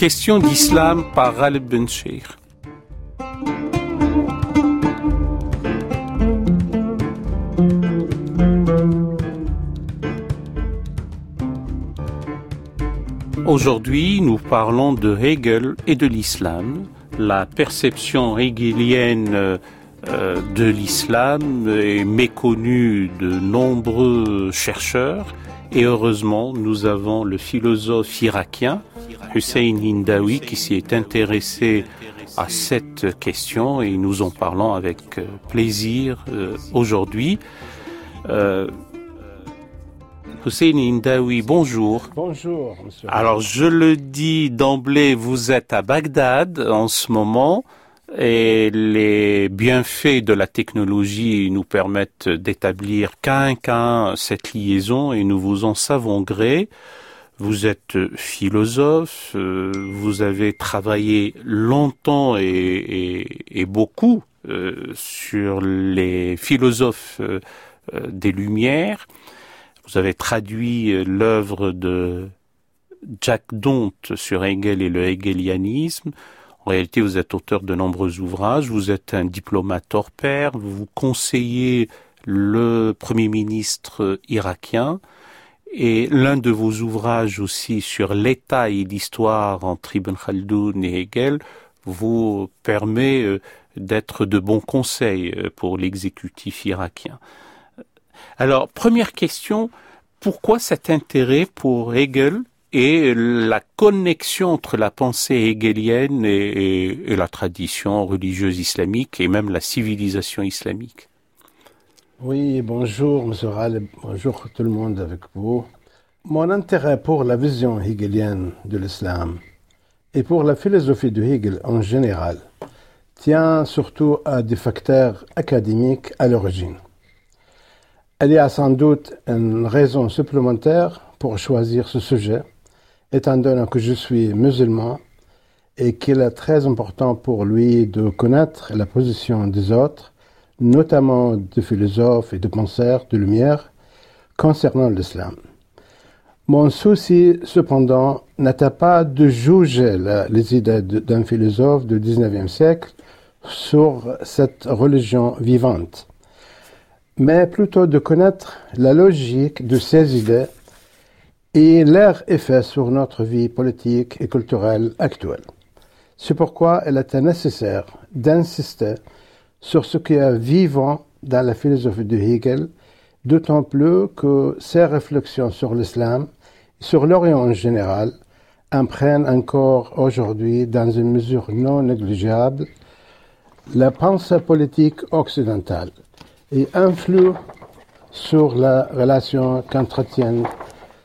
Question d'islam par Ghalib Ben Aujourd'hui, nous parlons de Hegel et de l'islam. La perception hegelienne euh, de l'islam est méconnue de nombreux chercheurs et heureusement, nous avons le philosophe irakien Hussein Hindawi qui s'y est intéressé à cette question et nous en parlons avec euh, plaisir euh, aujourd'hui. Euh, Hussein Hindawi, bonjour. Bonjour, monsieur. Alors, je le dis d'emblée, vous êtes à Bagdad en ce moment et les bienfaits de la technologie nous permettent d'établir qu'un qu'un cette liaison et nous vous en savons gré. Vous êtes philosophe, euh, vous avez travaillé longtemps et, beaucoup euh, sur les philosophes euh, des Lumières. Vous avez traduit l'œuvre de Jack Dont sur Hegel et le hegelianisme. En réalité, vous êtes auteur de nombreux ouvrages, vous êtes un diplomate hors pair, vous conseillez le Premier ministre irakien, et l'un de vos ouvrages aussi sur l'état et l'histoire entre Ibn Khaldoun et Hegel vous permet euh, d'être de bons conseils euh, pour l'exécutif irakien. Alors, première question, pourquoi cet intérêt pour Hegel et la connexion entre la pensée hegelienne et, la tradition religieuse islamique et même la civilisation islamique? Oui, bonjour M. Rale, bonjour tout le monde avec vous. Mon intérêt pour la vision hegelienne de l'islam et pour la philosophie de Hegel en général tient surtout à des facteurs académiques à l'origine. Il y a sans doute une raison supplémentaire pour choisir ce sujet étant donné que je suis musulman et qu'il est très important pour lui de connaître la position des autres, notamment des philosophes et de penseurs de lumière, concernant l'islam. Mon souci, cependant, n'était pas de juger les idées d'un philosophe du XIXe siècle sur cette religion vivante, mais plutôt de connaître la logique de ces idées et leur effet sur notre vie politique et culturelle actuelle. C'est pourquoi il était nécessaire d'insister sur ce qui est vivant dans la philosophie de Hegel, d'autant plus que ses réflexions sur l'islam sur l'Orient en général imprègnent encore aujourd'hui, dans une mesure non négligeable, la pensée politique occidentale et influent sur la relation qu'entretiennent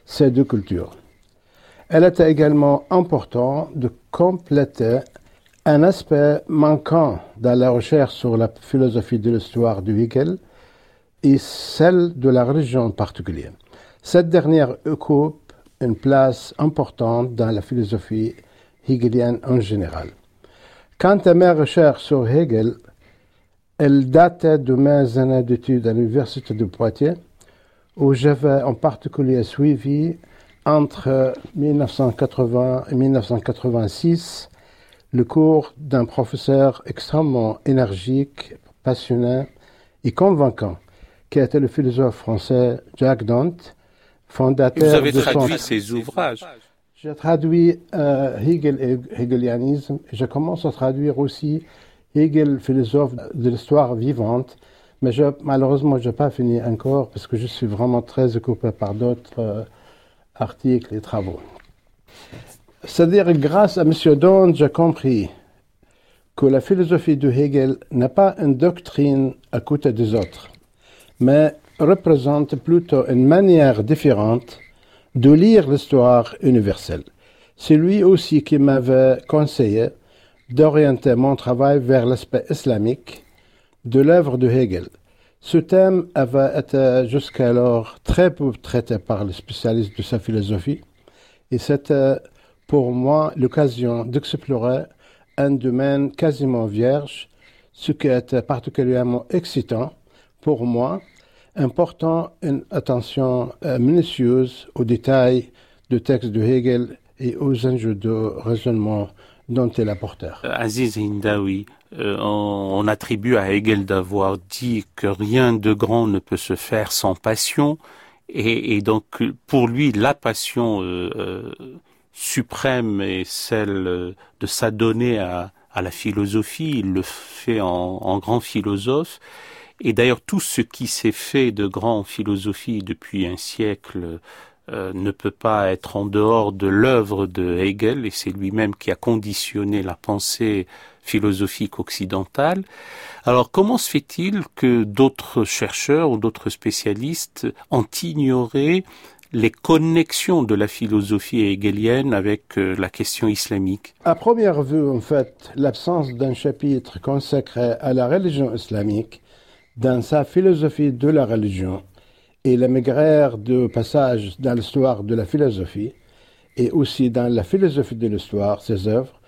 ces deux cultures. Elle était également important de compléter un aspect manquant dans la recherche sur la philosophie de l'histoire de Hegel et celle de la religion en particulier. Cette dernière occupe une place importante dans la philosophie hegelienne en général. Quant à mes recherches sur Hegel, elles dataient de mes années d'études à l'Université de Poitiers où j'avais en particulier suivi entre 1980 et 1986 le cours d'un professeur extrêmement énergique, passionné et convaincant, qui était le philosophe français Jacques Dante, fondateur Vous avez traduit ses ouvrages. J'ai traduit euh, Hegel et Hegelianisme. Et je commence à traduire aussi Hegel, philosophe de l'histoire vivante, mais je, malheureusement, je n'ai pas fini encore parce que je suis vraiment très occupé par d'autres euh, articles et travaux. C'est-à-dire, grâce à M. Don, j'ai compris que la philosophie de Hegel n'est pas une doctrine à côté des autres, mais représente plutôt une manière différente de lire l'histoire universelle. C'est lui aussi qui m'avait conseillé d'orienter mon travail vers l'aspect islamique de l'œuvre de Hegel. Ce thème avait été jusqu'alors très peu traité par les spécialistes de sa philosophie, et c'était pour moi l'occasion d'explorer un domaine quasiment vierge, ce qui était particulièrement excitant pour moi, important une attention euh, minutieuse aux détails du texte de Hegel et aux enjeux de raisonnement dont est la porteur. Aziz Hindawi, euh, on, on, attribue à Hegel d'avoir dit que rien de grand ne peut se faire sans passion, et, et donc pour lui la passion euh, euh, suprême est celle de s'adonner à, la philosophie. Il le fait en, en grand philosophe. Et d'ailleurs, tout ce qui s'est fait de grand en philosophie depuis un siècle euh, ne peut pas être en dehors de l'œuvre de Hegel, et c'est lui-même qui a conditionné la pensée philosophique occidentale. Alors comment se fait-il que d'autres chercheurs ou d'autres spécialistes ont ignoré les connexions de la philosophie hegelienne avec euh, la question islamique. À première vue, en fait, l'absence d'un chapitre consacré à la religion islamique dans sa philosophie de la religion et la maigrière de passage dans l'histoire de la philosophie et aussi dans la philosophie de l'histoire, ses œuvres,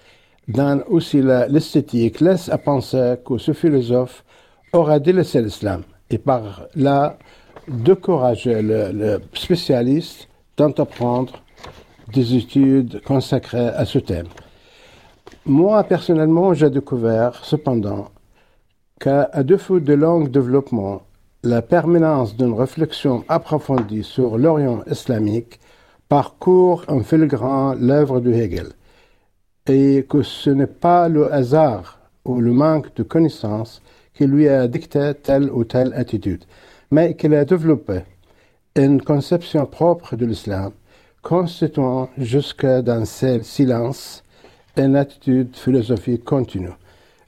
dans aussi l'esthétique, laisse à penser que ce philosophe aura délaissé l'islam. Et par là décourager le, le spécialiste d'entreprendre des études consacrées à ce thème. Moi, personnellement, j'ai découvert cependant qu'à défaut de long développement, la permanence d'une réflexion approfondie sur l'Orient islamique parcourt en filigrane l'œuvre de Hegel et que ce n'est pas le hasard ou le manque de connaissances qui lui a dicté telle ou telle attitude, mais qu'il a développé une conception propre de l'islam, constituant jusque dans ses silences une attitude philosophique continue.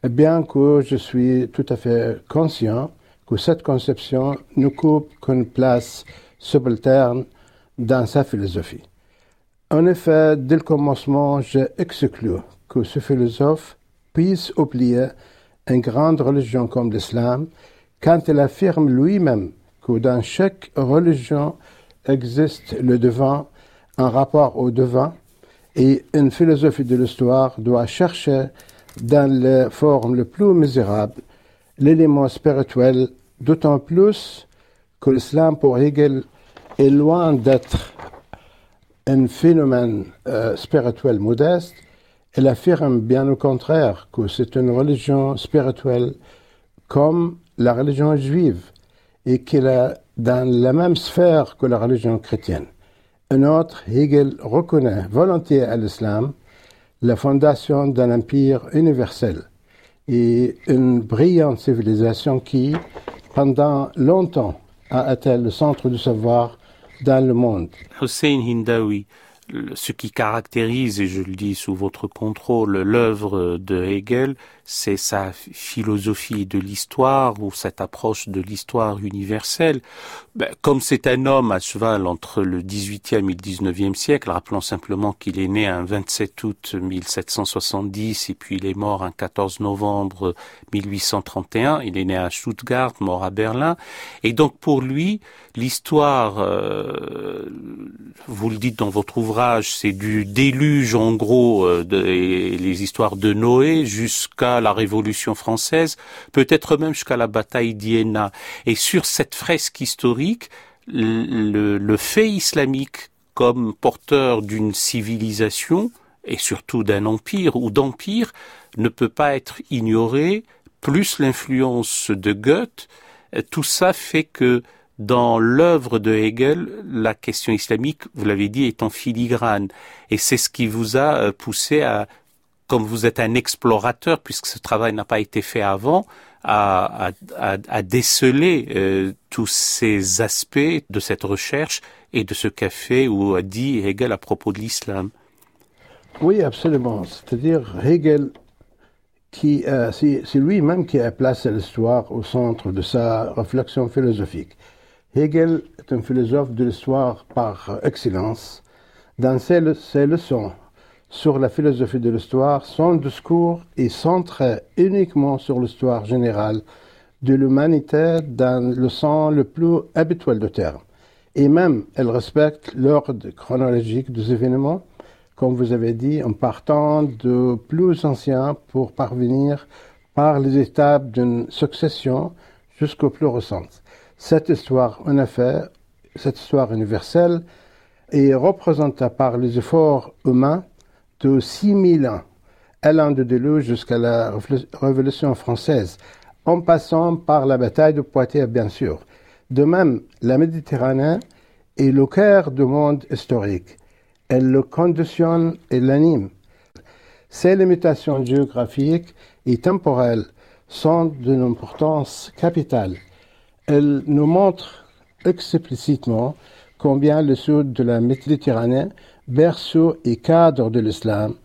Bien que je suis tout à fait conscient que cette conception ne coupe qu'une place subalterne dans sa philosophie. En effet, dès le commencement, j'ai que ce philosophe puisse oublier une grande religion comme l'islam quand il affirme lui-même que dans chaque religion existe le devant, un rapport au devant, et une philosophie de l'histoire doit chercher dans les formes les plus misérables l'élément spirituel d'autant plus que l'islam pour Hegel est loin d'être un phénomène euh, spirituel modeste, elle affirme bien au contraire que c'est une religion spirituelle comme la religion juive et qu'elle est dans la même sphère que la religion chrétienne. Un autre, Hegel reconnaît volontiers à l'islam la fondation d'un empire universel et une brillante civilisation qui, pendant longtemps a été le centre du savoir dans le monde. Hussein Hindawi, ce qui caractérise, et je le dis sous votre contrôle, l'œuvre de Hegel, c'est sa philosophie de l'histoire ou cette approche de l'histoire universelle. Ben, comme c'est un homme à cheval entre le 18e et le 19e siècle, rappelons simplement qu'il est né un 27 août 1770 et puis il est mort un 14 novembre 1831. Il est né à Stuttgart, mort à Berlin. Et donc pour lui, l'histoire, euh, vous le dites dans votre ouvrage, c'est du déluge en gros euh, de, les histoires de Noé jusqu'à la Révolution française, peut-être même jusqu'à la bataille d'Iéna. Et sur cette fresque historique, le, le fait islamique comme porteur d'une civilisation et surtout d'un empire ou d'empire ne peut pas être ignoré, plus l'influence de Goethe, tout ça fait que dans l'œuvre de Hegel, la question islamique, vous l'avez dit, est en filigrane. Et c'est ce qui vous a euh, poussé à comme vous êtes un explorateur, puisque ce travail n'a pas été fait avant, à, à, déceler euh, tous ces aspects de cette recherche et de ce qu'a fait ou a dit Hegel à propos de l'islam. Oui, absolument. C'est-à-dire Hegel, qui euh, c'est lui-même qui a placé l'histoire au centre de sa réflexion philosophique. Hegel est un philosophe de l'histoire par excellence. Dans ses leçons sur la philosophie de l'histoire, son discours est centré uniquement sur l'histoire générale de l'humanité dans le sens le plus habituel du terme. Et même, elle respecte l'ordre chronologique des événements, comme vous avez dit, en partant de plus anciens pour parvenir par les étapes d'une succession jusqu'aux plus récentes. Cette histoire, en effet, cette histoire universelle, est représenté par les efforts humains de 6000 ans, allant de Deleuze jusqu'à la Révolution française, en passant par la bataille de Poitiers, bien sûr. De même, la Méditerranée est le cœur du monde historique. Elle le conditionne et l'anime. Ces limitations géographiques et temporelles sont d'une importance capitale. Elles nous montrent explicitement combien le sud de la Méditerranée, berceau et cadre de l'islam,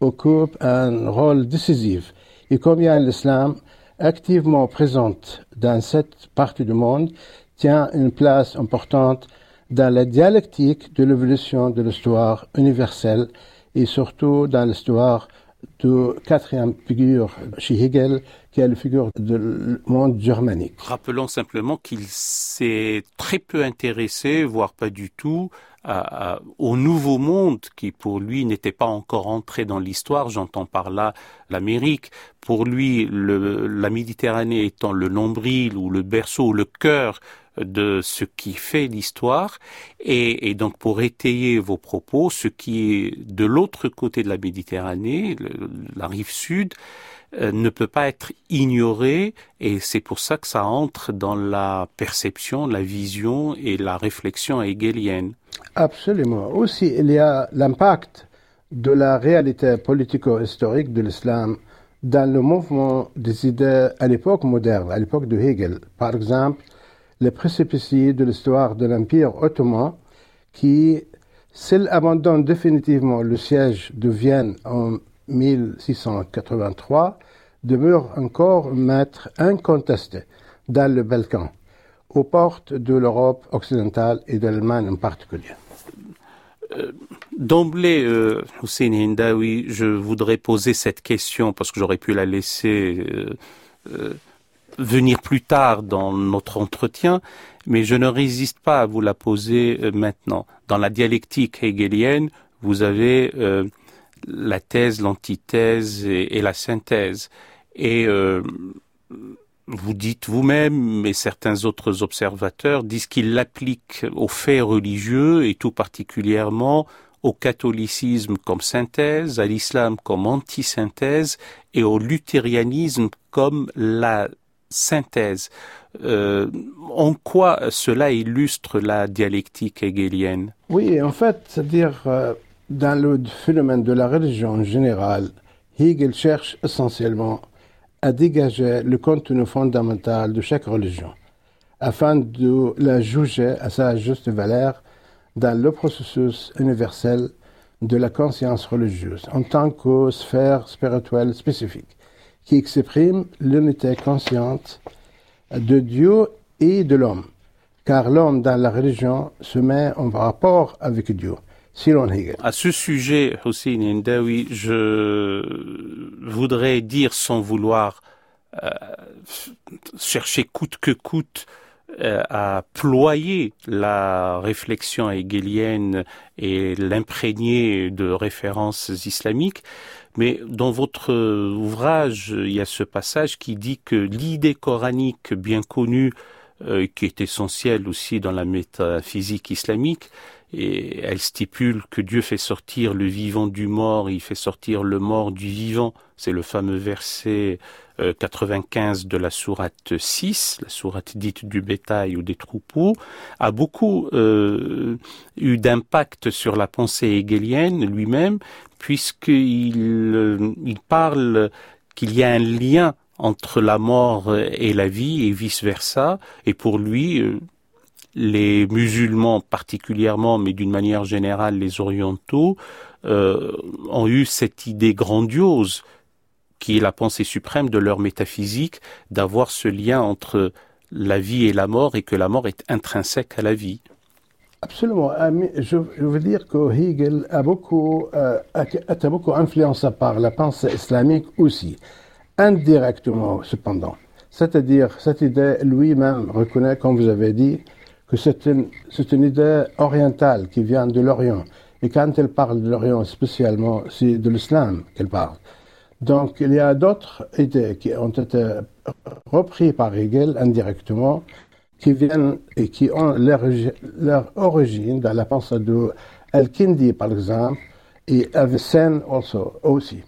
occupe un rôle décisif et combien l'islam, activement présent dans cette partie du monde, tient une place importante dans la dialectique de l'évolution de l'histoire universelle et surtout dans l'histoire de quatrième figure chez Hegel, qui est la figure du monde germanique. Rappelons simplement qu'il s'est très peu intéressé, voire pas du tout, au nouveau monde qui pour lui n'était pas encore entré dans l'histoire, j'entends par là l'Amérique. Pour lui, le, la Méditerranée étant le nombril ou le berceau, le cœur de ce qui fait l'histoire et, et, donc pour étayer vos propos, ce qui est de l'autre côté de la Méditerranée, la rive sud, ne peut pas être ignoré et c'est pour ça que ça entre dans la perception, la vision et la réflexion hegelienne. Absolument. Aussi, il y a l'impact de la réalité politico-historique de l'islam dans le mouvement des idées à l'époque moderne, à l'époque de Hegel. Par exemple, les précipiciers de l'histoire de l'Empire ottoman qui, s'il abandonne définitivement le siège de Vienne en 1683, demeure encore maître incontesté dans le Balkan, aux portes de l'Europe occidentale et de l'Allemagne en particulier. Euh, d'emblée, euh, Hussein Hindawi, je voudrais poser cette question parce que j'aurais pu la laisser euh, euh venir plus tard dans notre entretien, mais je ne résiste pas à vous la poser maintenant. Dans la dialectique hegelienne, vous avez la thèse, l'antithèse et, la synthèse. Et euh, vous dites vous-même, mais certains autres observateurs disent qu'il l'applique aux faits religieux et tout particulièrement au catholicisme comme synthèse, à l'islam comme antisynthèse et au luthérianisme comme la synthèse. Euh, en quoi cela illustre la dialectique hegelienne Oui, en fait, c'est-à-dire euh, dans le phénomène de la religion en général, Hegel cherche essentiellement à dégager le contenu fondamental de chaque religion, afin de la juger à sa juste valeur dans le processus universel de la conscience religieuse, en tant que sphère spirituelle spécifique qui exprime l'unité consciente de Dieu et de l'homme, car l'homme dans la religion se met en rapport avec Dieu. À ce sujet, Hussein Indawi, je voudrais dire sans vouloir euh, chercher coûte que coûte euh, à ployer la réflexion hegelienne et l'imprégner de références islamiques, mais dans votre ouvrage, il y a ce passage qui dit que l'idée coranique bien connue, euh, qui est essentielle aussi dans la métaphysique islamique, et elle stipule que Dieu fait sortir le vivant du mort, il fait sortir le mort du vivant. C'est le fameux verset 95 euh, de la sourate 6, la sourate dite du bétail ou des troupeaux, a beaucoup euh, eu d'impact sur la pensée hegelienne lui-même, puisqu'il euh, il parle qu'il y a un lien entre la mort et la vie et vice-versa, et pour lui, euh, les musulmans particulièrement, mais d'une manière générale les orientaux, euh, ont eu cette idée grandiose qui est la pensée suprême de leur métaphysique, d'avoir ce lien entre la vie et la mort et que la mort est intrinsèque à la vie. Absolument. Je, veux dire que Hegel a beaucoup, euh, a, beaucoup influencé par la pensée islamique aussi, indirectement cependant. C'est-à-dire, cette idée, lui-même reconnaît, comme vous avez dit, que c'est une, une idée orientale qui vient de l'Orient. Et quand elle parle de l'Orient spécialement, c'est de l'islam qu'elle parle. Donc, il y a d'autres idées qui ont été reprises par Hegel indirectement, qui viennent et qui ont leur, origine dans la pensée de Al-Kindi, par exemple, et Avicenne aussi.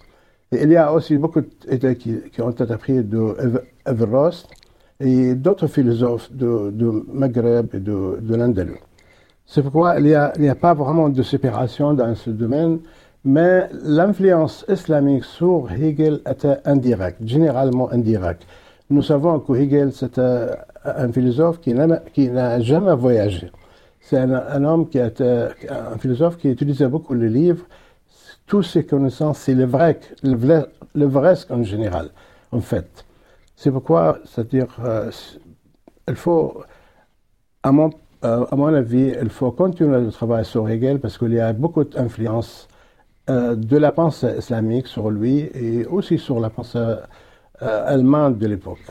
Et il y a aussi beaucoup d'idées qui, ont été prises de et d'autres philosophes de, Maghreb et de, de. C'est pourquoi il n'y a, a, pas vraiment de séparation dans ce domaine, mais l'influence islamique sur Hegel était indirecte, généralement indirecte. Nous savons que Hegel, c'était un philosophe qui n'a jamais voyagé. C'est un, un, homme qui était un philosophe qui utilisait beaucoup les livres. Toutes ses connaissances, c'est le vrai, le vrai, le vrai en général, en fait. C'est pourquoi, c'est-à-dire, euh, il faut, à mon, euh, à mon avis, il faut continuer le travail sur Hegel parce qu'il y a beaucoup d'influence euh, de la pensée islamique sur lui et aussi sur la pensée allemande de l'époque.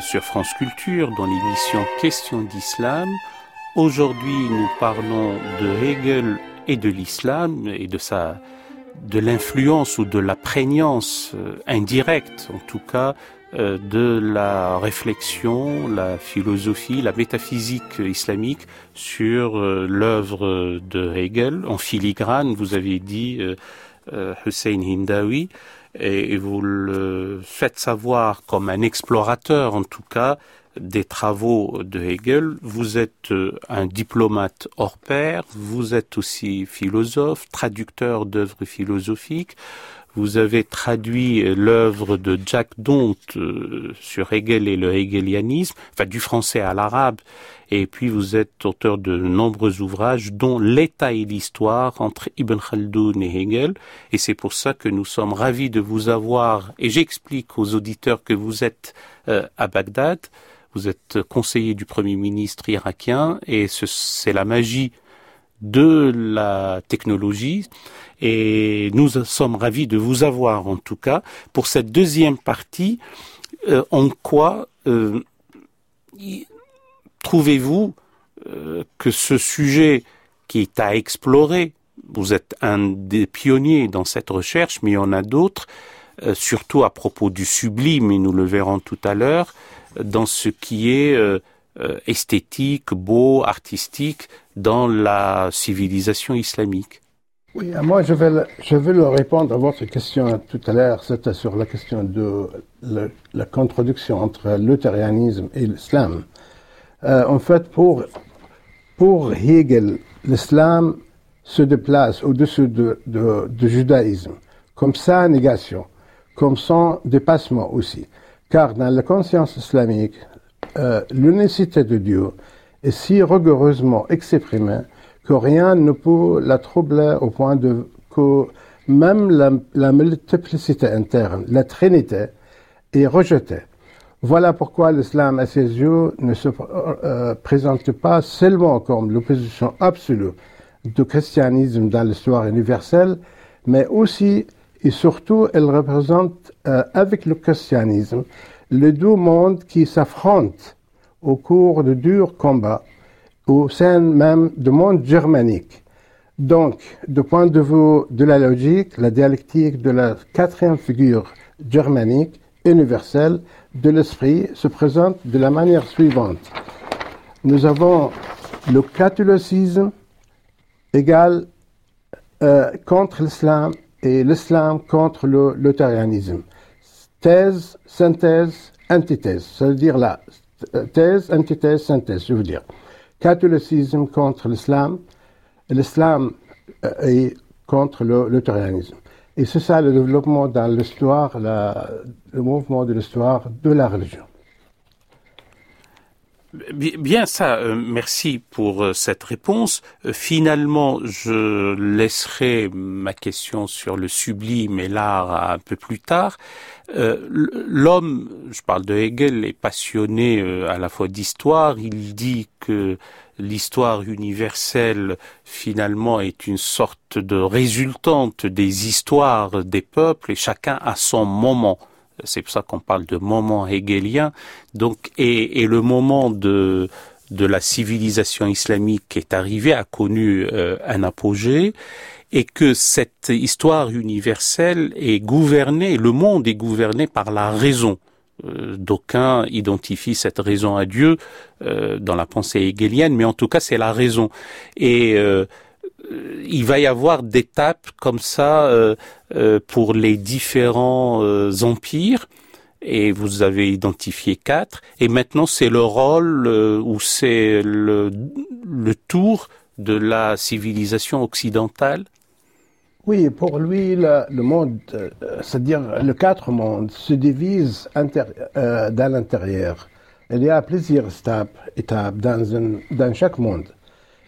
Sur France Culture dans l'émission Question d'Islam. Aujourd'hui, nous parlons de Hegel et de l'islam et de sa de l'influence ou de la prégnance euh, indirecte, en tout cas, euh, de la réflexion, la philosophie, la métaphysique islamique sur euh, l'œuvre de Hegel. En filigrane, vous avez dit Hussein Hindawi et vous le faites savoir comme un explorateur en tout cas des travaux de Hegel. Vous êtes euh, un diplomate hors pair, vous êtes aussi philosophe, traducteur d'œuvres philosophiques. Vous avez traduit l'œuvre de Jack Dont euh, sur Hegel et le hegelianisme, enfin du français à l'arabe, et puis vous êtes auteur de nombreux ouvrages, dont L'État et l'Histoire entre Ibn Khaldoun et Hegel. Et c'est pour ça que nous sommes ravis de vous avoir. Et j'explique aux auditeurs que vous êtes euh, à Bagdad. Vous êtes conseiller du Premier ministre irakien et c'est la magie de la technologie et nous sommes ravis de vous avoir en tout cas pour cette deuxième partie. Euh, en quoi euh, trouvez-vous euh, que ce sujet qui est à explorer, vous êtes un des pionniers dans cette recherche, mais il y en a d'autres, surtout à propos du sublime, et nous le verrons tout à l'heure, dans ce qui est esthétique, beau, artistique dans la civilisation islamique. Oui, moi je vais, je vais le répondre à votre question tout à l'heure, c'était sur la question de la, contradiction entre luthérianisme et l'islam. Euh, en fait, pour, pour Hegel, l'islam se déplace au-dessus de, de, de, judaïsme, comme sa négation, comme son dépassement aussi. Car dans la conscience islamique, euh, l'unicité de Dieu est si rigoureusement exprimée que rien ne peut la troubler au point de que même la, multiplicité interne, la trinité, est rejetée. Voilà pourquoi l'islam, à ses yeux, ne se euh, présente pas seulement comme l'opposition absolue du christianisme dans l'histoire universelle, mais aussi et surtout, elle représente euh, avec le christianisme les deux mondes qui s'affrontent au cours de durs combats au sein même du monde germanique. Donc, du point de vue de la logique, la dialectique de la quatrième figure germanique universelle de l'esprit se présente de la manière suivante. Nous avons le catholicisme égal euh, contre l'islam et l'islam contre le luthérianisme. Thèse, synthèse, antithèse. Ça veut dire la thèse, antithèse, synthèse, je veux dire catholicisme contre l'islam, l'islam euh, est contre le luthérianisme. Et c'est ça le développement dans l'histoire, le mouvement de l'histoire de la religion. Bien ça, euh, merci pour euh, cette réponse. finalement, je laisserai ma question sur le sublime et l'art un peu plus tard. L'homme, je parle de Hegel, est passionné à la fois d'histoire. Il dit que l'histoire universelle finalement est une sorte de résultante des histoires des peuples et chacun a son moment. C'est pour ça qu'on parle de moment hegelien. Donc, et, le moment de de la civilisation islamique est arrivée a connu euh, un apogée et que cette histoire universelle est gouvernée, le monde est gouverné par la raison. Euh, d'aucuns identifient cette raison à Dieu euh, dans la pensée hegelienne, mais en tout cas c'est la raison. Et euh, il va y avoir d'étapes comme ça pour les différents empires. Et vous avez identifié quatre. Et maintenant, c'est le rôle ou c'est le, tour de la civilisation occidentale oui, pour lui, le, monde, euh, c'est-à-dire le quatre mondes, se divise euh, dans l'intérieur. Il y a plusieurs étapes, étapes dans, dans, chaque monde.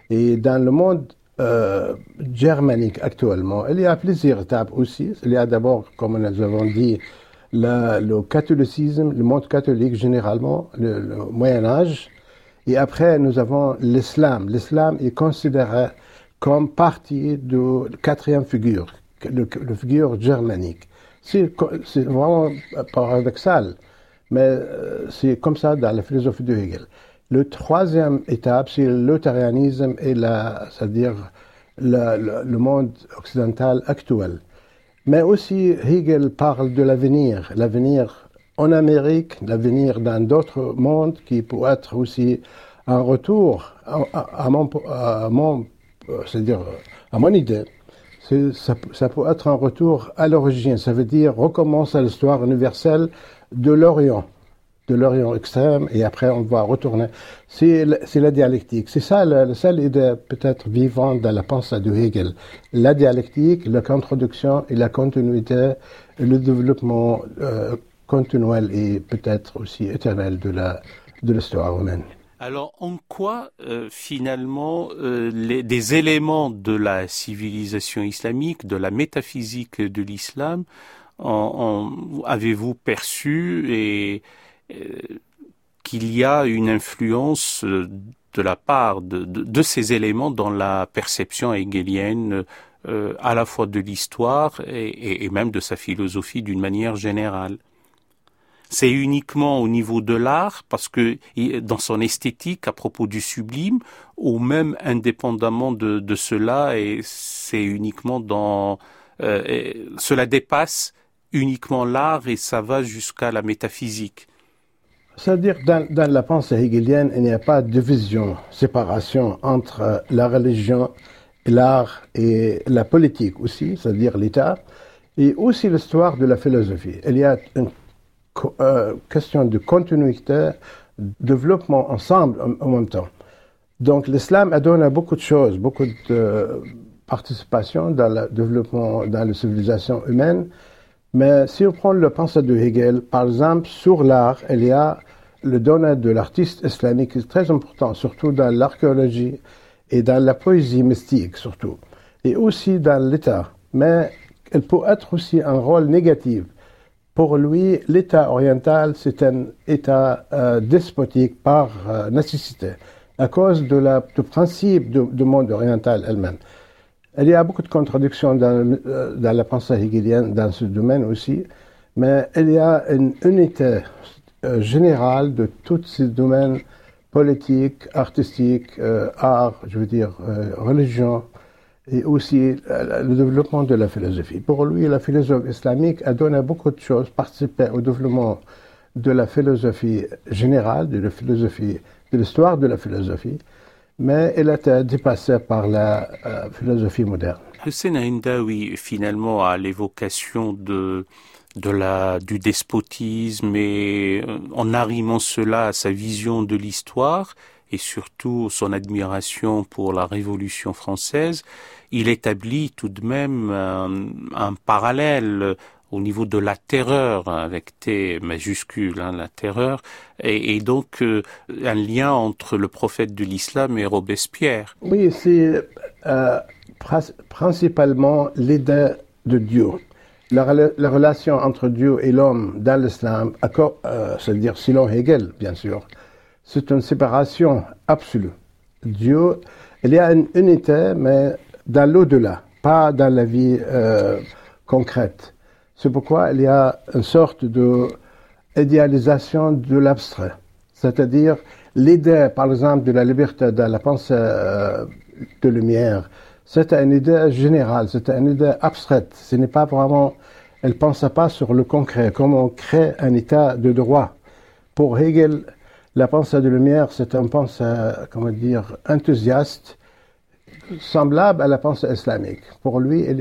Et dans le monde euh, germanique actuellement, il y a plusieurs étapes aussi. Il y a d'abord, comme nous avons dit, le catholicisme, le monde catholique généralement, le, Moyen Âge. Et après, nous avons l'islam. L'islam est considéré comme partie de la quatrième figure, le, figure germanique. C'est vraiment paradoxal, mais euh, c'est comme ça dans la philosophie de Hegel. Le troisième étape, c'est le luthérianisme et la, c'est-à-dire le, monde occidental actuel. Mais aussi, Hegel parle de l'avenir, l'avenir en Amérique, l'avenir dans d'autres mondes qui peut être aussi un retour à, mon, à mon c'est-à-dire, à mon idée, ça, ça, peut être un retour à l'origine. Ça veut dire recommencer l'histoire universelle de l'Orient, de l'Orient extrême, et après on va retourner. C'est la dialectique. C'est ça la, seule idée peut-être vivante dans la pensée de Hegel. La dialectique, la contradiction et la continuité, le développement euh, continuel et peut-être aussi éternel de la de l'histoire humaine. Alors, en quoi, euh, finalement, euh, les, des éléments de la civilisation islamique, de la métaphysique de l'islam, avez-vous perçu et qu'il y a une influence de la part de, ces éléments dans la perception hegelienne euh, à la fois de l'histoire et, même de sa philosophie d'une manière générale. C'est uniquement au niveau de l'art, parce que dans son esthétique à propos du sublime, ou même indépendamment de, cela, et c'est uniquement dans euh, cela dépasse uniquement l'art et ça va jusqu'à la métaphysique. C'est-à-dire, dans, dans, la pensée hegelienne, il n'y a pas de division, séparation entre euh, la religion, l'art et la politique aussi, c'est-à-dire l'État, et aussi l'histoire de la philosophie. Il y a une euh, question de continuité, développement ensemble en, même temps. Donc l'islam a donné beaucoup de choses, beaucoup de participation dans le développement, dans la civilisation humaine, mais si on prend le pensée de Hegel, par exemple, sur l'art, il y a le domaine de l'artiste islamique qui est très important, surtout dans l'archéologie et dans la poésie mystique surtout, et aussi dans l'État. Mais elle peut être aussi un rôle négatif. Pour lui, l'État oriental, c'est un État euh, despotique par euh, nécessité, à cause de la, du principe du monde oriental elle-même. Il y a beaucoup de contradictions dans, euh, la pensée hegelienne dans ce domaine aussi, mais il y a une unité euh, générale de tous ces domaines politiques, artistiques, euh, art, je veux dire, religion, et aussi le développement de la philosophie. Pour lui, la philosophie islamique a donné beaucoup de choses, participé au développement de la philosophie générale, de la philosophie, de l'histoire de la philosophie, mais elle été dépassée par la euh, philosophie moderne. Hussein Hindawi, finalement, a l'évocation de, de la, du despotisme et euh, en arrimant cela à sa vision de l'histoire et surtout son admiration pour la Révolution française, il établit tout de même un parallèle au niveau de la terreur, avec T majuscule, hein, la terreur, et, donc euh, un lien entre le prophète de l'islam et Robespierre. Oui, c'est euh, principalement l'idée de Dieu. La, la, relation entre Dieu et l'homme dans l'islam, euh, c'est-à-dire selon Hegel, bien sûr, c'est une séparation absolue. Dieu, il y a une unité, mais dans l'au-delà, pas dans la vie concrète. C'est pourquoi il y a une sorte de idéalisation de l'abstrait. C'est-à-dire l'idée, par exemple, de la liberté de la pensée euh, de lumière, c'est une idée générale, c'est une idée abstraite. Ce n'est pas vraiment, elle ne pense pas sur le concret, comment on crée un état de droit. Pour Hegel, la pensée de lumière, c'est une pensée, comment dire, enthousiaste, semblable à la pensée islamique. Pour lui, il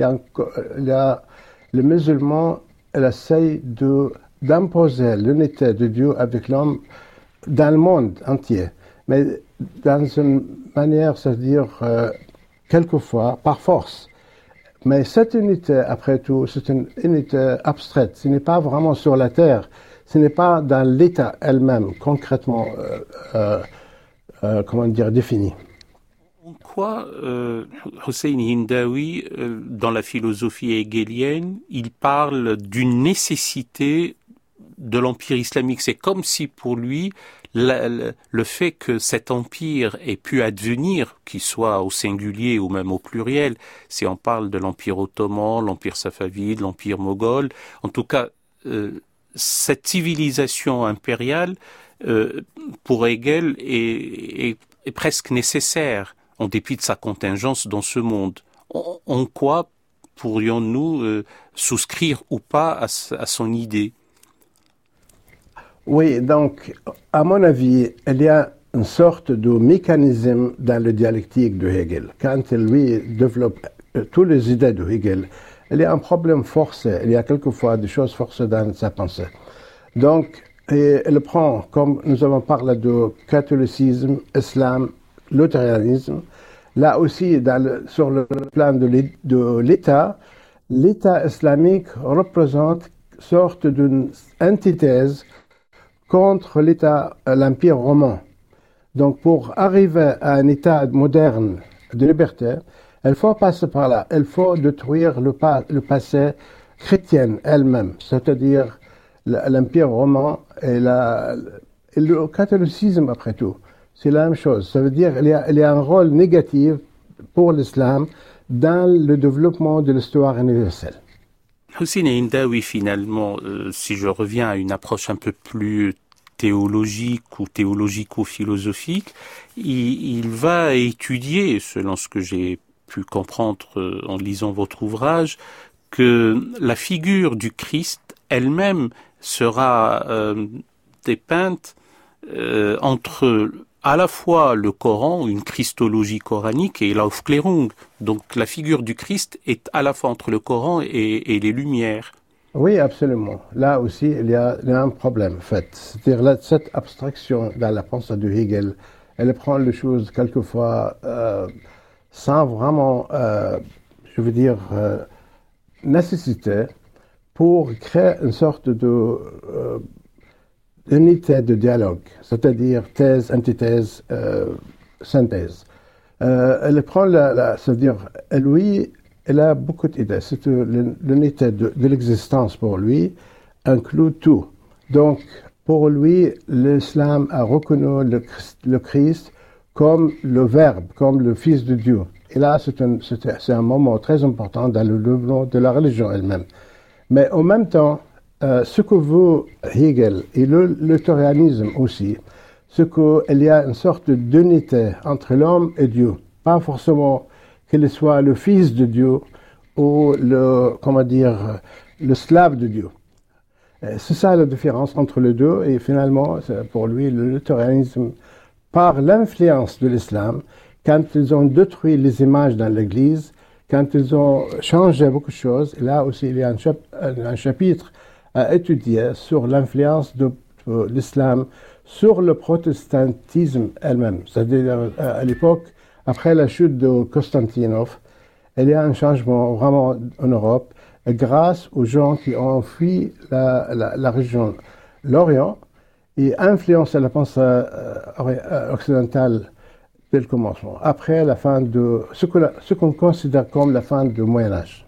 il y a le musulman essaye de, d'imposer l'unité de Dieu avec l'homme dans le monde entier, mais dans une manière, c'est-à-dire euh, quelquefois par force. Mais cette unité, après tout, c'est une unité abstraite. Ce n'est pas vraiment sur la terre. Ce n'est pas dans l'État elle-même, concrètement, euh, euh, euh comment dire, défini quoi euh, Hussein Hindawi, euh, dans la philosophie hegelienne, il parle d'une nécessité de l'empire islamique. C'est comme si pour lui, le fait que cet empire ait pu advenir, qu'il soit au singulier ou même au pluriel, si on parle de l'empire ottoman, l'empire safavide, l'empire moghol, en tout cas, euh, cette civilisation impériale, euh, pour Hegel, est presque nécessaire en dépit de sa contingence dans ce monde. En, quoi pourrions-nous euh, souscrire ou pas à, son idée? Oui, donc, à mon avis, il y a une sorte de mécanisme dans le dialectique de Hegel. Quand lui développe euh, toutes les idées de Hegel, il y a un problème forcé, il y a quelquefois des choses forcées dans sa pensée. Donc, il prend, comme nous avons parlé de catholicisme, islam, luthérianisme, Là aussi, sur le plan de l'État, l'État islamique représente sorte d'une antithèse contre l'État, euh, l'Empire romain. Donc, pour arriver à un État moderne de liberté, il faut passer par là. Il faut détruire le, passé chrétien elle-même, c'est-à-dire l'Empire romain et le catholicisme après tout. C'est la même chose. Ça veut dire qu'il y, a, a un rôle négatif pour l'islam dans le développement de l'histoire universelle. Hussein Indawi, finalement, euh, si je reviens à une approche un peu plus théologique ou théologico-philosophique, il, il, va étudier, selon ce que j'ai pu comprendre euh, en lisant votre ouvrage, que la figure du Christ elle-même sera euh, dépeinte euh, entre à la fois le Coran, une christologie coranique et l'Aufklärung. Donc la figure du Christ est à la fois entre le Coran et, les Lumières. Oui, absolument. Là aussi, il y a, il y a un problème, en fait. C'est-à-dire cette abstraction dans la pensée de Hegel, elle prend les choses quelquefois euh, sans vraiment, euh, je veux dire, euh, nécessité pour créer une sorte de unité de dialogue, c'est-à-dire thèse, antithèse, euh, synthèse. Euh, elle prend la, la c'est-à-dire, lui, elle a beaucoup d'idées. C'est l'unité de, l'existence pour lui inclut tout. Donc, pour lui, l'islam a reconnu le Christ, comme le Verbe, comme le Fils de Dieu. Et là, c'est un, moment très important dans le développement de la religion elle-même. Mais en même temps, euh, ce que veut Hegel et le luthérianisme aussi, c'est qu'il y a une sorte d'unité entre l'homme et Dieu. Pas forcément qu'il soit le fils de Dieu ou le, comment dire, le slave de Dieu. C'est ça la différence entre les deux et finalement, pour lui, le luthérianisme, par l'influence de l'islam, quand ils ont détruit les images dans l'Église, quand ils ont changé beaucoup de choses, et là aussi il y a un chapitre à étudier sur l'influence de, de l'islam sur le protestantisme elle-même. C'est-à-dire à l'époque, après la chute de Constantinov, il y a un changement vraiment en Europe grâce aux gens qui ont fui la, la, la région, l'Orient, et influencé la pensée euh, occidentale dès le commencement, après la fin de ce qu'on considère comme la fin du Moyen Âge.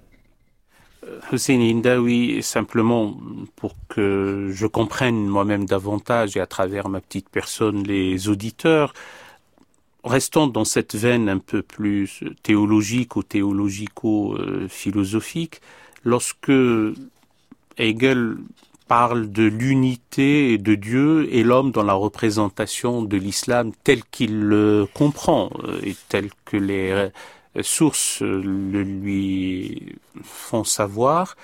Hussein Indawi, simplement pour que je comprenne moi-même davantage et à travers ma petite personne les auditeurs, restons dans cette veine un peu plus théologique ou théologico-philosophique, lorsque Hegel parle de l'unité de Dieu et l'homme dans la représentation de l'islam tel qu'il le comprend et tel que les sources le lui font savoir.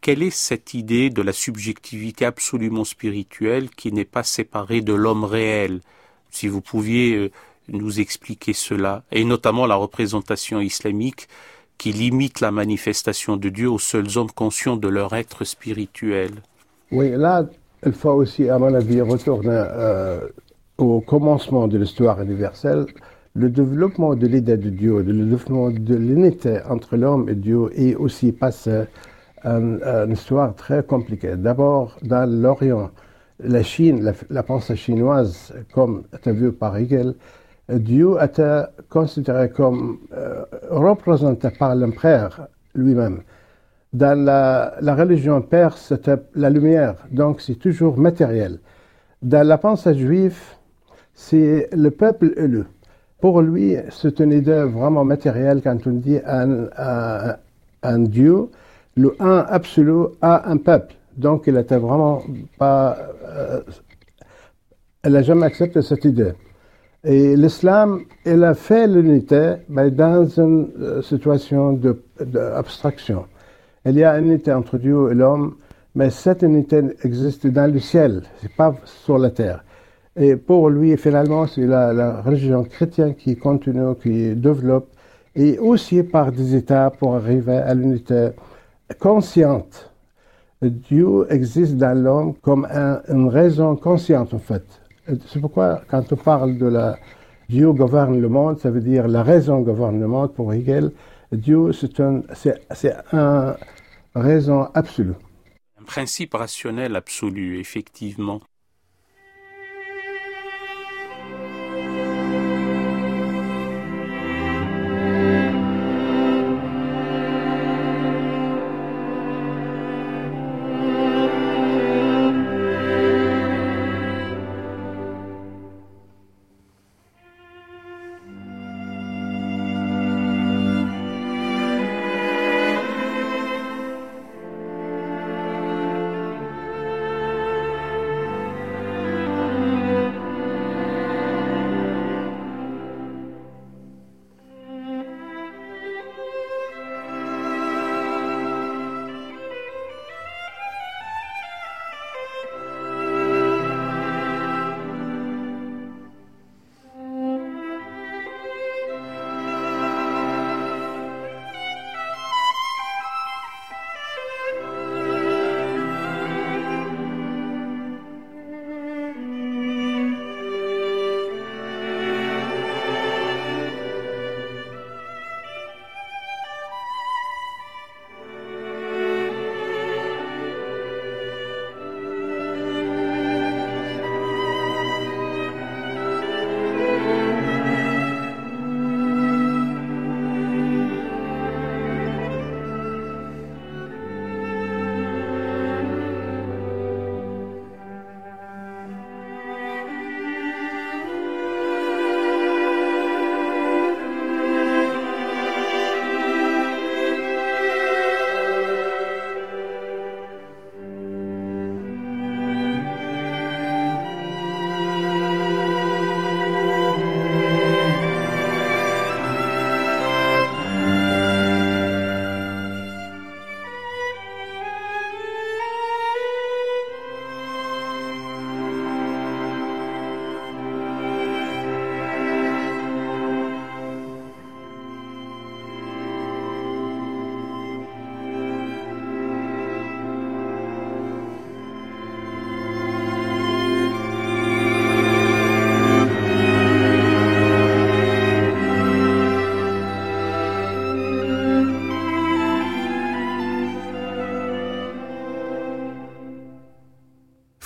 Quelle est cette idée de la subjectivité absolument spirituelle qui n'est pas séparée de l'homme réel Si vous pouviez nous expliquer cela, et notamment la représentation islamique qui limite la manifestation de Dieu aux seuls hommes conscients de leur être spirituel. Oui, là, il faut aussi, à mon avis, retourner euh, au commencement de l'histoire universelle. Le développement de l'idée de Dieu, le développement de l'unité entre l'homme et Dieu est aussi passé une, une histoire très compliquée. D'abord, dans l'Orient, la Chine, la, pensée chinoise, comme était vu par Hegel, Dieu était considéré comme euh, représenté par l'empereur lui-même dans la, la religion perse, c'était la lumière, donc c'est toujours matériel. Dans la pensée juive, c'est le peuple élu. Pour lui, c'est une idée vraiment matérielle quand on dit un, un, Dieu, le un absolu a un peuple. Donc il était vraiment pas. Euh, elle n'a jamais accepté cette idée. Et l'islam, il a fait l'unité, mais dans une euh, situation d'abstraction. Il y a une unité entre Dieu et l'homme, mais cette unité existe dans le ciel, c'est pas sur la terre. Et pour lui, finalement, c'est la, religion chrétienne qui continue, qui développe, et aussi par des étapes pour arriver à l'unité consciente. Dieu existe dans l'homme comme un, une raison consciente, en fait. C'est pourquoi, quand on parle de la Dieu gouverne le monde, ça veut dire la raison gouverne le monde pour Hegel. Dieu, c'est un raison absolue. Un principe rationnel absolu, effectivement.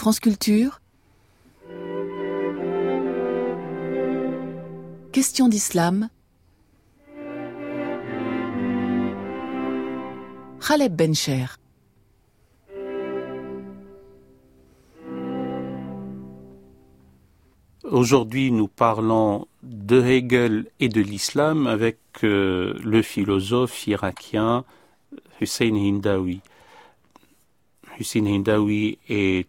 France Culture. Question d'islam. Khaleb Bencher Aujourd'hui, nous parlons de Hegel et de l'islam avec euh, le philosophe irakien Hussein Hindawi. Hussein Hindawi est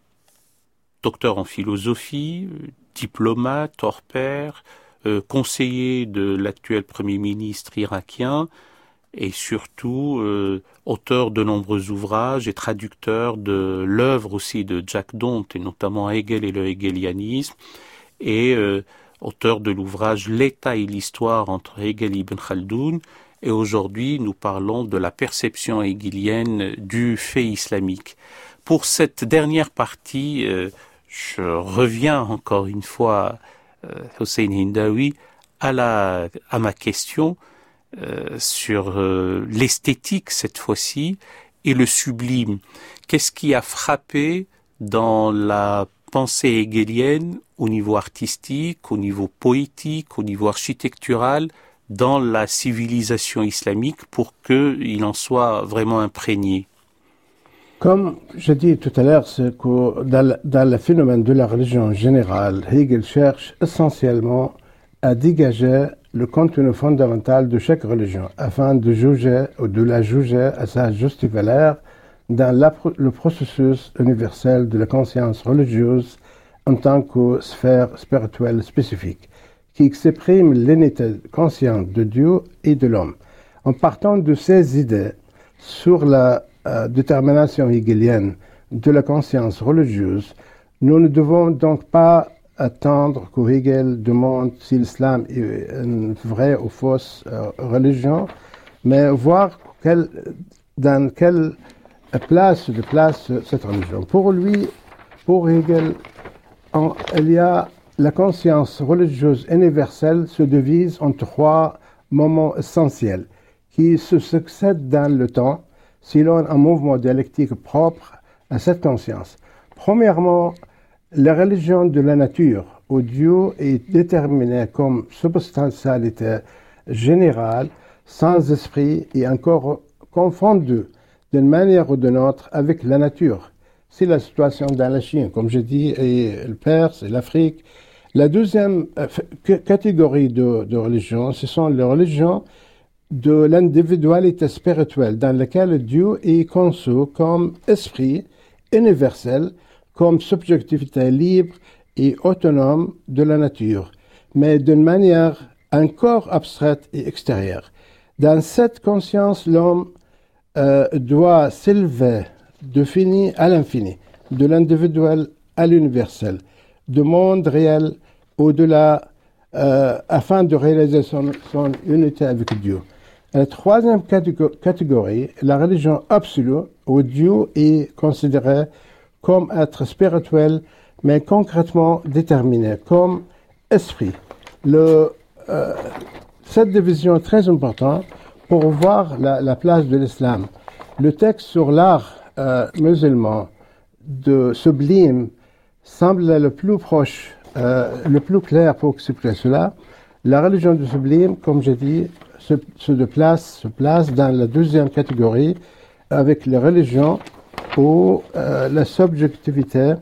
docteur en philosophie, diplomate, hors pair, euh, conseiller de l'actuel Premier ministre irakien et surtout euh, auteur de nombreux ouvrages et traducteur de l'œuvre aussi de Jack Dont et notamment Hegel et le hegelianisme et euh, auteur de l'ouvrage L'État et l'histoire entre Hegel et Ibn Khaldoun. Et aujourd'hui, nous parlons de la perception hegelienne du fait islamique. Pour cette dernière partie, je reviens encore une fois, euh, Hussein Hindawi, à, la, à ma question sur l'esthétique cette fois-ci et le sublime. Qu'est-ce qui a frappé dans la pensée hegelienne au niveau artistique, au niveau poétique, au niveau architectural dans la civilisation islamique pour qu'il en soit vraiment imprégné? Comme je dis tout à l'heure, dans, le phénomène de la religion générale, Hegel cherche essentiellement à dégager le contenu fondamental de chaque religion afin de juger ou de la juger à sa juste valeur dans le processus universel de la conscience religieuse en tant que sphère spirituelle spécifique, qui exprime l'unité consciente de Dieu et de l'homme. En partant de ces idées sur la euh, détermination hegelienne de la conscience religieuse, nous ne devons donc pas attendre que Hegel demande si l'islam est une vraie ou fausse euh, religion, mais voir dans quelle place de place cette religion. Pour lui, pour Hegel, il y a la conscience religieuse universelle se divise en trois moments essentiels qui se succèdent dans le temps selon un mouvement dialectique propre à cette conscience. Premièrement, la religion de la nature, où Dieu est déterminé comme substantialité générale, sans esprit et encore confondu d'une manière ou d'une autre avec la nature. C'est la situation dans la Chine, comme je dis, et le Perse et l'Afrique. La deuxième euh, catégorie de, de religions, ce sont les religions de l'individualité spirituelle, dans laquelle Dieu est conçu comme esprit universel, comme subjectivité libre et autonome de la nature, mais d'une manière encore abstraite et extérieure. Dans cette conscience, l'homme euh, doit s'élever de fini à l'infini, de l'individuel à l'universel, du monde réel au-delà, euh, afin de réaliser son, unité avec Dieu. La troisième catégorie, la religion absolue, où Dieu est considéré comme être spirituel, mais concrètement déterminé, comme esprit. Euh, cette division est très importante pour voir la, place de l'islam. Le texte sur l'art euh, musulman de sublime semble le plus proche, euh, le plus clair pour expliquer cela. La religion du sublime, comme j'ai dit, se, se, place, se place dans la deuxième catégorie avec les religions où euh, la subjectivité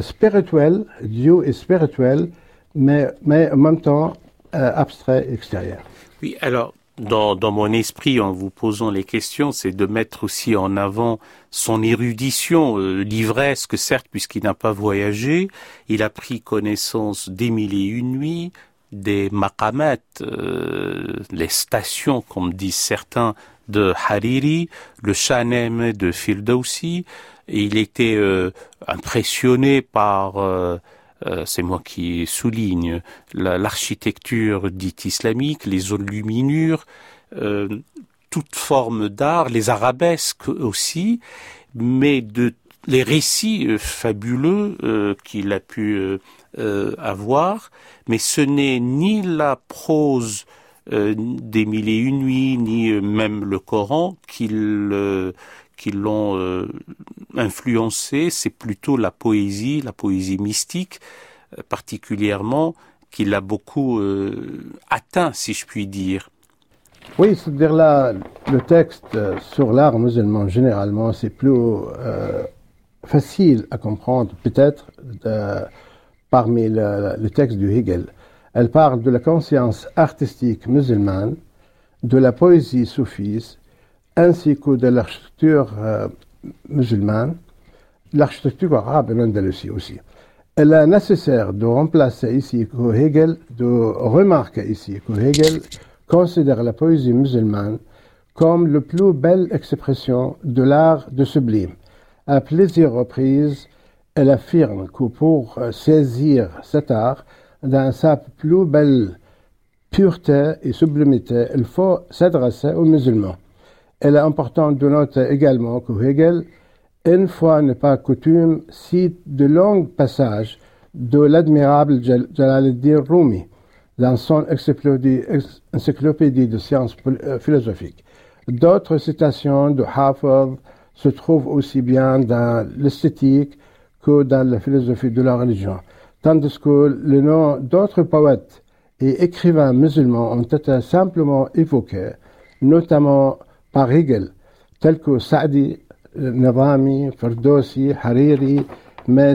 spirituelle, Dieu est spirituel, mais, mais en même temps abstrait extérieur. Oui, alors dans, dans, mon esprit en vous posant les questions, c'est de mettre aussi en avant son érudition euh, livresque, certes, puisqu'il n'a pas voyagé. Il a pris connaissance des et une nuits, des maqamat, euh, les stations, comme disent certains, de Hariri, le Shanem de Firdausi. Et il était euh, impressionné par euh, euh, c'est moi qui souligne l'architecture dite islamique, les enluminures, toute forme d'art, les arabesques aussi, mais de les récits euh, fabuleux euh, qu'il a pu avoir, mais ce n'est ni la prose des mille et une nuits, ni même le Coran qui l'ont euh, influencé, c'est plutôt la poésie, la poésie mystique euh, particulièrement, qui l'a beaucoup euh, atteint, si je puis dire. Oui, c'est-à-dire là, le texte sur l'art musulman, généralement, c'est plus facile à comprendre, peut-être, parmi le, le texte du Hegel. Elle parle de la conscience artistique musulmane, de la poésie soufise, ainsi que de l'architecture euh, musulmane, l'architecture arabe et l'Andalousie aussi. Elle est nécessaire de remplacer ici que Hegel, de remarquer ici que Hegel considère la poésie musulmane comme la plus belle expression de l'art de sublime. À plusieurs reprises, elle affirme que pour saisir cet art dans sa plus belle pureté et sublimité, il faut s'adresser aux musulmans. Il est important de noter également que Hegel, une fois n'est pas coutume, cite de longs passages de l'admirable Jalaluddin Rumi dans son encyclopédie de sciences euh, philosophiques. D'autres citations de Hafez se trouvent aussi bien dans l'esthétique que dans la philosophie de la religion, tandis que le nom d'autres poètes et écrivains musulmans ont été simplement évoqués, notamment par Hegel, tels que Saadi, Navami, Ferdowsi, Hariri, mais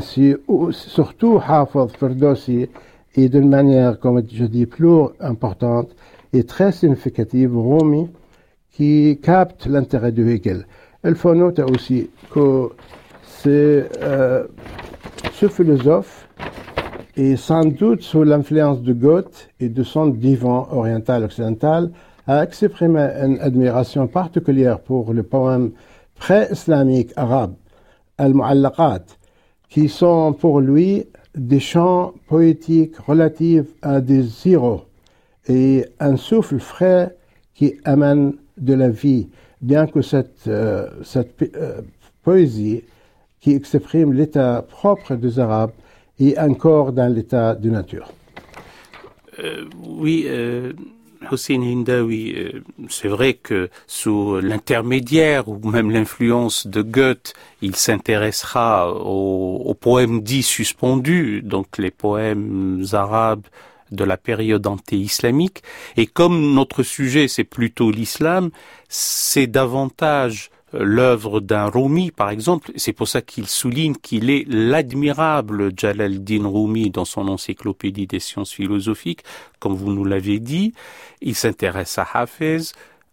surtout Hafez, Ferdowsi, et d'une manière, comme je dis, plus importante et très significative, Rumi, qui capte l'intérêt de Hegel. Il faut noter aussi que euh, ce philosophe est sans doute sous l'influence de Goethe et de son divan oriental occidental a exprimé une admiration particulière pour le poème pré-islamique arabe, Al-Mu'allaqat, qui sont pour lui des chants poétiques relatifs à des zéros et un souffle frais qui amène de la vie, bien que cette, euh, euh, poésie qui exprime l'état propre des Arabes est encore dans l'état de nature. Euh, oui, Hossein Hindawi, c'est vrai que sous l'intermédiaire ou même l'influence de Goethe, il s'intéressera aux, poèmes dits suspendus, donc les poèmes arabes de la période anté-islamique. Et comme notre sujet c'est plutôt l'islam, c'est davantage l'œuvre d'un Rumi, par exemple. C'est pour ça qu'il souligne qu'il est l'admirable Jalal-Din Rumi dans son encyclopédie des sciences philosophiques, comme vous nous l'avez dit. Il s'intéresse à Hafez,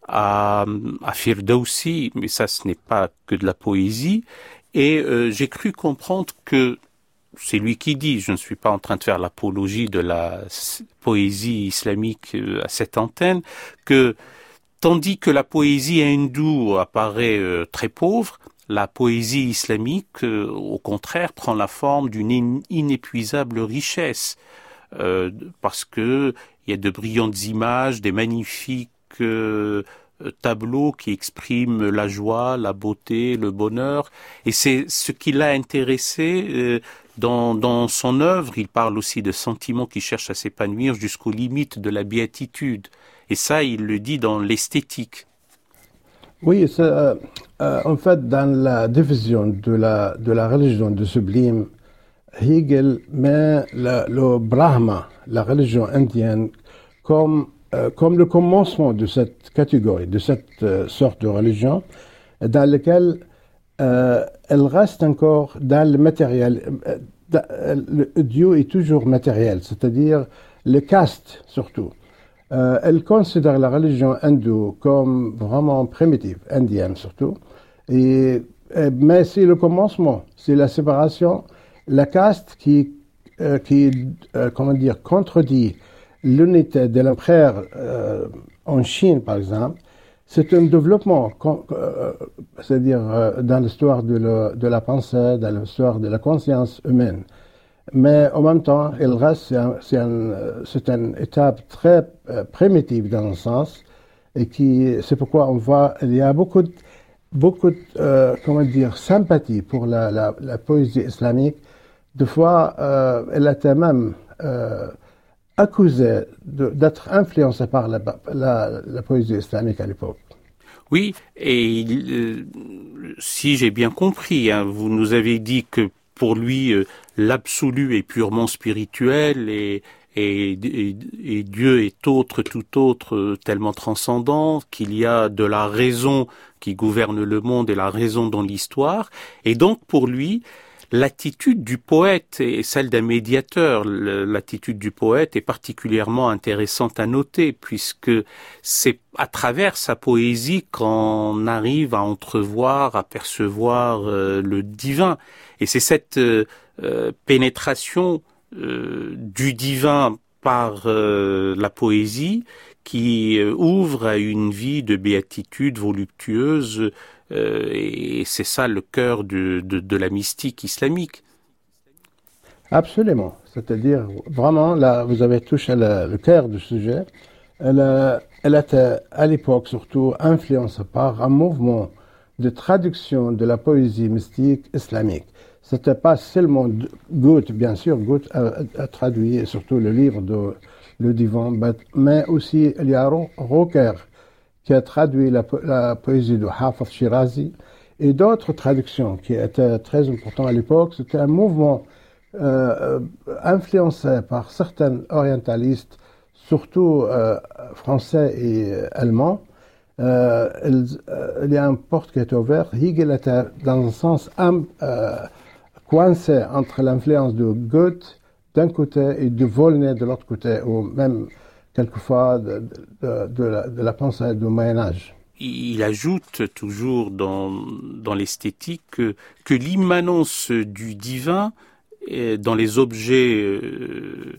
à, à Firdausi, mais ça ce n'est pas que de la poésie. Et euh, j'ai cru comprendre que c'est lui qui dit, je ne suis pas en train de faire l'apologie de la poésie islamique euh, à cette antenne, que Tandis que la poésie hindoue apparaît euh, très pauvre, la poésie islamique, euh, au contraire, prend la forme d'une inépuisable richesse, parce que il y a de brillantes images, des magnifiques tableaux qui expriment la joie, la beauté, le bonheur, et c'est ce qui l'a intéressé dans, dans son œuvre. Il parle aussi de sentiments qui cherchent à s'épanouir jusqu'aux limites de la béatitude. Et ça, il le dit dans l'esthétique. Oui, euh, euh, en fait, dans la division de la, de la religion de sublime, Hegel met le Brahma, la religion indienne, comme, euh, comme le commencement de cette catégorie, de cette sorte de religion, dans laquelle elle reste encore dans le matériel. le Dieu est toujours matériel, c'est-à-dire le caste surtout. Euh, elle considère la religion hindoue comme vraiment primitive, indienne surtout. Mais c'est le commencement, c'est la séparation, la caste qui, euh, qui euh, comment dire, contredit l'unité de l'empereur en Chine, par exemple. C'est un développement, c'est-à-dire dans l'histoire de, la pensée, dans l'histoire de la conscience humaine. Mais en même temps, il reste, c'est une étape très euh, primitive dans un sens, et qui, c'est pourquoi on voit, il y a beaucoup, de, beaucoup, euh, comment dire, sympathie pour la, la, poésie islamique. Des fois, euh, elle était même accusée d'être influencée par la, poésie islamique à l'époque. Oui, et euh, si j'ai bien compris, hein, vous nous avez dit que pour lui, euh, l'absolu est purement spirituel et, Dieu est autre, tout autre, euh, tellement transcendant qu'il y a de la raison qui gouverne le monde et la raison dans l'histoire. Et donc pour lui, L'attitude du poète et celle d'un médiateur. L'attitude du poète est particulièrement intéressante à noter puisque c'est à travers sa poésie qu'on arrive à entrevoir, à percevoir euh, le divin. Et c'est cette euh, euh, pénétration du divin par la poésie qui ouvre à une vie de béatitude voluptueuse euh, et c'est ça le cœur de, de, la mystique islamique. Absolument. C'est-à-dire, vraiment, là, vous avez touché le, cœur du sujet. Elle, elle était, à l'époque, surtout influencée par un mouvement de traduction de la poésie mystique islamique. C'était pas seulement Goethe, bien sûr, Goethe a, a, traduit surtout le livre de Le Divan, mais aussi il y a Rocker qui a traduit la, poésie de Hafez Shirazi et d'autres traductions qui étaient très importantes à l'époque. C'était un mouvement euh, influencé par certains orientalistes, surtout euh, français et allemands. Euh, il, il, y a une porte qui est ouverte. Hegel était dans un sens coincé entre l'influence de Goethe d'un côté et de Volney de l'autre côté, ou même quelquefois de, la, pensée du Moyen Âge. Il ajoute toujours dans, dans l'esthétique que, que l'immanence du divin dans les objets euh,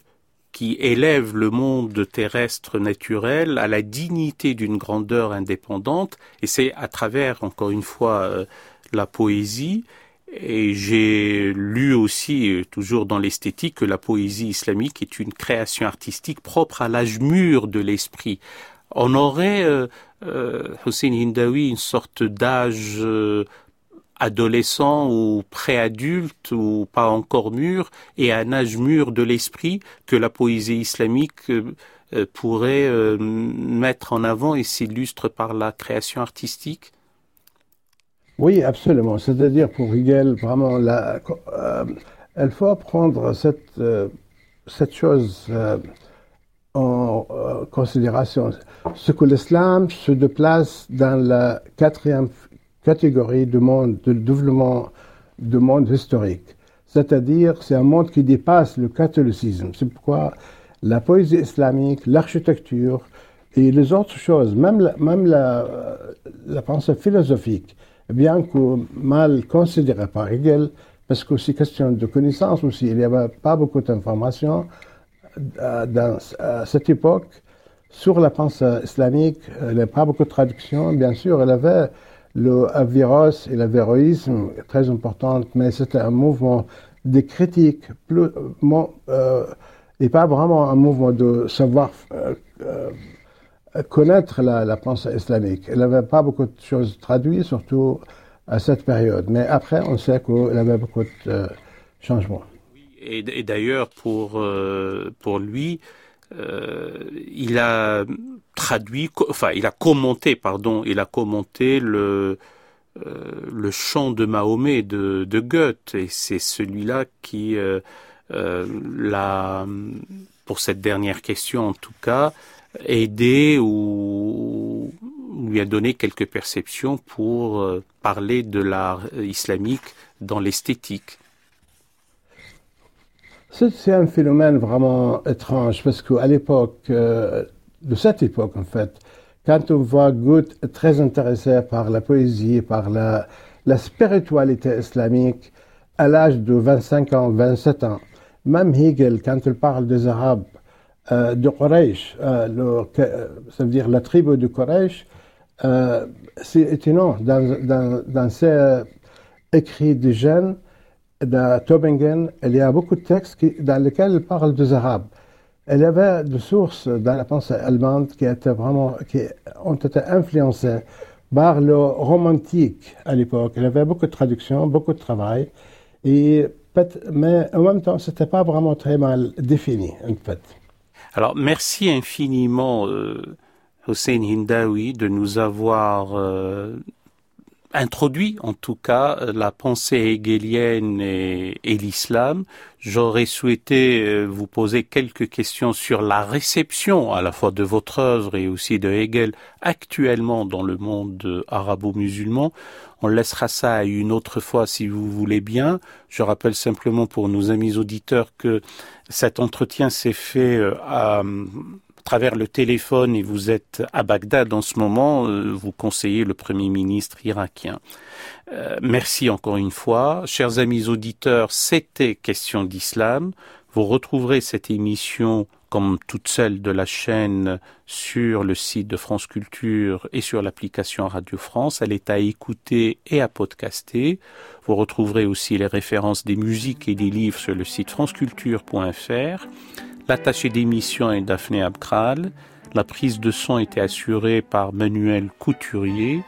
qui élèvent le monde terrestre naturel à la dignité d'une grandeur indépendante, et c'est à travers, encore une fois, euh, la poésie, et j'ai lu aussi, euh, toujours dans l'esthétique, que la poésie islamique est une création artistique propre à l'âge mûr de l'esprit. On aurait, euh, euh, Hussein Hindawi, une sorte d'âge euh, adolescent ou préadulte ou pas encore mûr, et un âge mûr de l'esprit que la poésie islamique pourrait mettre en avant et s'illustre par la création artistique oui, absolument. C'est-à-dire pour Hegel, vraiment, la, euh, il faut prendre cette, euh, cette chose euh, en euh, considération. Ce que l'islam se déplace dans la quatrième catégorie du monde, du développement du monde historique. C'est-à-dire, c'est un monde qui dépasse le catholicisme. C'est pourquoi la poésie islamique, l'architecture et les autres choses, même même la, la pensée philosophique, bien que mal considéré par Hegel, parce que c'est question de connaissance aussi. Il n'y avait pas beaucoup d'informations euh, dans, à cette époque sur la pensée islamique. Il n'y avait pas beaucoup de traductions. Bien sûr, il avait le virus et le véroïsme très important, mais c'était un mouvement de critique plus, euh, et pas vraiment un mouvement de savoir euh, euh, connaître la, pensée islamique. Elle n'avait pas beaucoup de choses traduites, surtout à cette période. Mais après, on sait qu'il avait beaucoup de euh, changements. Et, d'ailleurs, pour, euh, pour lui, euh, il a traduit, enfin, il a commenté, pardon, il a commenté le, euh, le chant de Mahomet de, de Goethe. Et c'est celui-là qui euh, l'a, pour cette dernière question en tout cas, aidé ou lui a donné quelques perceptions pour euh, parler de l'art islamique dans l'esthétique. C'est un phénomène vraiment étrange parce qu'à l'époque, euh, de cette époque en fait, quand on voit Goethe très intéressé par la poésie, par la, la spiritualité islamique, à l'âge de 25 ans, 27 ans, même Hegel, quand il parle des Arabes, euh, de Quraysh, euh, le, ça veut dire la tribu de Quraysh, euh, c'est étonnant. Dans, ces écrits de jeunes de Tobingen, il y a beaucoup de textes dans lesquels il parle des Arabes. Il y avait des sources dans la pensée allemande qui étaient vraiment, qui ont été influencées par le romantique à l'époque. Il y avait beaucoup de traductions, beaucoup de travail, et, mais en même temps, c'était pas vraiment très mal défini, en fait. Alors, merci infiniment, euh, Hossein Hindawi de nous avoir introduit en tout cas la pensée hegelienne et, l'islam. J'aurais souhaité euh, vous poser quelques questions sur la réception à la fois de votre œuvre et aussi de Hegel actuellement dans le monde arabo-musulman. On laissera ça à une autre fois si vous voulez bien. Je rappelle simplement pour nos amis auditeurs que cet entretien s'est fait euh, à travers le téléphone et vous êtes à Bagdad en ce moment, euh, vous conseillez le Premier ministre irakien. Euh, merci encore une fois. Chers amis auditeurs, c'était Question d'Islam. Vous retrouverez cette émission comme toutes celles de la chaîne sur le site de France Culture et sur l'application Radio France. Elle est à écouter et à podcaster. Vous retrouverez aussi les références des musiques et des livres sur le site franceculture.fr. L'attaché d'émission est Daphné Abkral. La prise de son était assurée par Manuel Couturier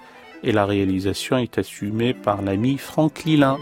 et la réalisation est assumée par l'ami Franck Lilin.